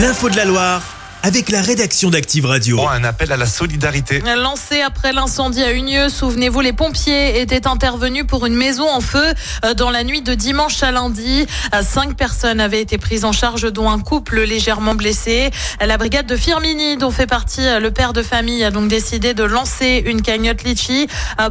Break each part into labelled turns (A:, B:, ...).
A: L'info de la Loire avec la rédaction d'Active Radio.
B: Un appel à la solidarité.
C: Lancé après l'incendie à Unieux, souvenez-vous, les pompiers étaient intervenus pour une maison en feu euh, dans la nuit de dimanche à lundi. Euh, cinq personnes avaient été prises en charge, dont un couple légèrement blessé. La brigade de Firmini, dont fait partie euh, le père de famille, a donc décidé de lancer une cagnotte litchi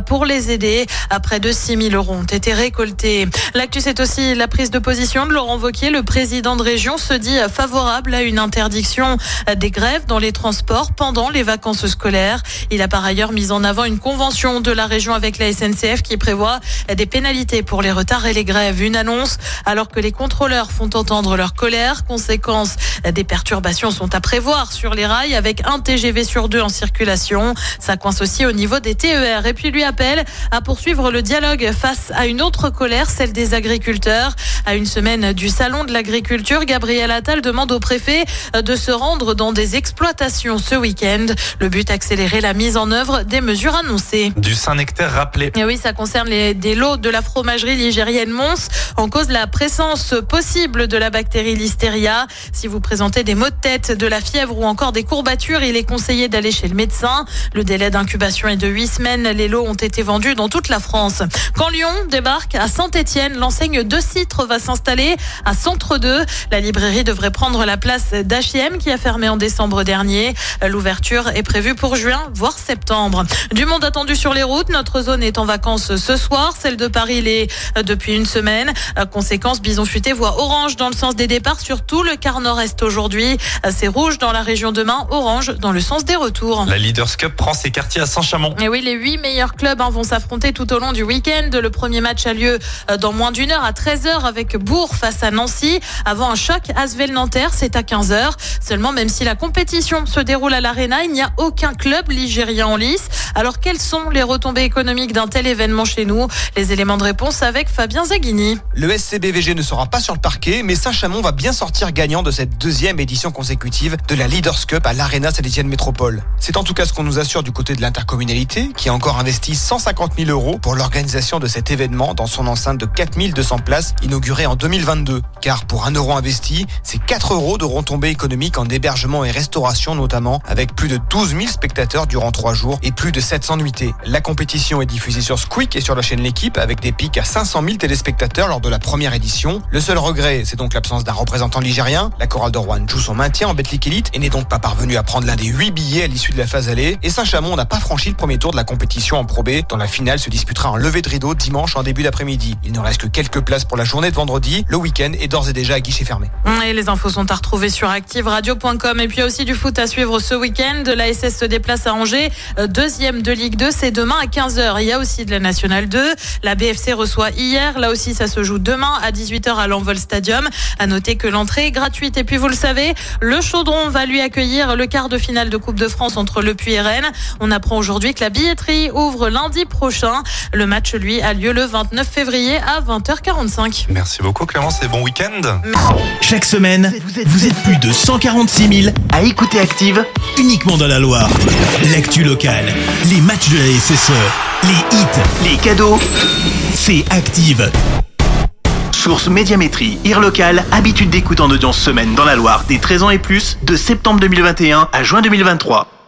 C: pour les aider. Près de 6 000 euros ont été récoltés. L'actu, c'est aussi la prise de position de Laurent Wauquiez. Le président de région se dit favorable à une interdiction des grèves dans les transports pendant les vacances scolaires. Il a par ailleurs mis en avant une convention de la région avec la SNCF qui prévoit des pénalités pour les retards et les grèves. Une annonce alors que les contrôleurs font entendre leur colère. Conséquence, des perturbations sont à prévoir sur les rails avec un TGV sur deux en circulation. Ça coince aussi au niveau des TER. Et puis lui appelle à poursuivre le dialogue face à une autre colère, celle des agriculteurs. À une semaine du salon de l'agriculture, Gabriel Attal demande au préfet de se rendre dans des exploitations ce week-end. Le but, accélérer la mise en œuvre des mesures annoncées.
B: Du Saint-Nectaire rappelé.
C: Et oui, ça concerne les, des lots de la fromagerie ligérienne Mons. En cause la présence possible de la bactérie Listeria. Si vous présentez des maux de tête, de la fièvre ou encore des courbatures, il est conseillé d'aller chez le médecin. Le délai d'incubation est de 8 semaines. Les lots ont été vendus dans toute la France. Quand Lyon débarque à Saint-Etienne, l'enseigne de Citre va s'installer à Centre 2. La librairie devrait prendre la place d'H&M qui a fermé en décembre dernier. L'ouverture est prévue pour juin, voire septembre. Du monde attendu sur les routes. Notre zone est en vacances ce soir. Celle de Paris l'est depuis une semaine. Conséquence, Bison Futé voit orange dans le sens des départs sur tout le quart nord-est aujourd'hui. C'est rouge dans la région demain, orange dans le sens des retours.
B: La Leaders Cup prend ses quartiers à Saint-Chamond.
C: Et oui, les huit meilleurs clubs hein, vont s'affronter tout au long du week-end. Le premier match a lieu euh, dans moins d'une heure à 13h avec Bourg face à Nancy. Avant un choc, Asvel-Nanterre, c'est à 15h. Seulement, même si la compétition se déroule à l'Arena, il n'y a aucun club ligérien en lice. Alors, quelles sont les retombées économiques d'un tel événement chez nous? Les éléments de réponse avec Fabien Zaghini.
D: Le SCBVG ne sera pas sur le parquet, mais Saint-Chamond va bien sortir gagnant de cette deuxième édition consécutive de la Leaders Cup à l'Arena Saint-Etienne Métropole. C'est en tout cas ce qu'on nous assure du côté de l'intercommunalité, qui a encore investi 150 000 euros pour l'organisation de cet événement dans son enceinte de 4200 places inaugurée en 2022. Car pour un euro investi, c'est 4 euros de retombées économiques en hébergement et restauration notamment, avec plus de 12 000 spectateurs durant 3 jours et plus de 700 nuitées. La compétition est diffusée sur Squeak et sur la chaîne L'équipe avec des pics à 500 000 téléspectateurs lors de la première édition. Le seul regret, c'est donc l'absence d'un représentant ligérien. La chorale de Rouen joue son maintien en Betclic Elite et n'est donc pas parvenue à prendre l'un des 8 billets à l'issue de la phase allée. Et Saint-Chamond n'a pas franchi le premier tour de la compétition en Pro B. Dans la finale se disputera en levée de rideau dimanche en début d'après-midi. Il ne reste que quelques places pour la journée de vendredi. Le week-end est d'ores et déjà à guichet fermé.
C: Et les infos sont à retrouver sur activeradio.com. Et puis il y a aussi du foot à suivre ce week-end. La SS se déplace à Angers, euh, deuxième de Ligue 2. C'est demain à 15h. Il y a aussi de la Nationale 2. La BFC reçoit hier. Là aussi, ça se joue demain à 18h à l'Envol Stadium. À noter que l'entrée est gratuite. Et puis vous le savez, le Chaudron va lui accueillir le quart de finale de Coupe de France entre Le Puy et Rennes. On apprend aujourd'hui que la billetterie ouvre lundi prochain. Le match, lui, a lieu le 29 février à 20h45.
B: Merci beaucoup Clémence et bon week-end.
A: Chaque semaine, vous êtes plus de 146 000 à écouter Active uniquement dans la Loire. L'actu locale, les matchs de la SSE, les hits, les cadeaux, c'est Active.
E: Source Médiamétrie, IR local, habitude d'écoute en audience semaine dans la Loire des 13 ans et plus, de septembre 2021 à juin 2023.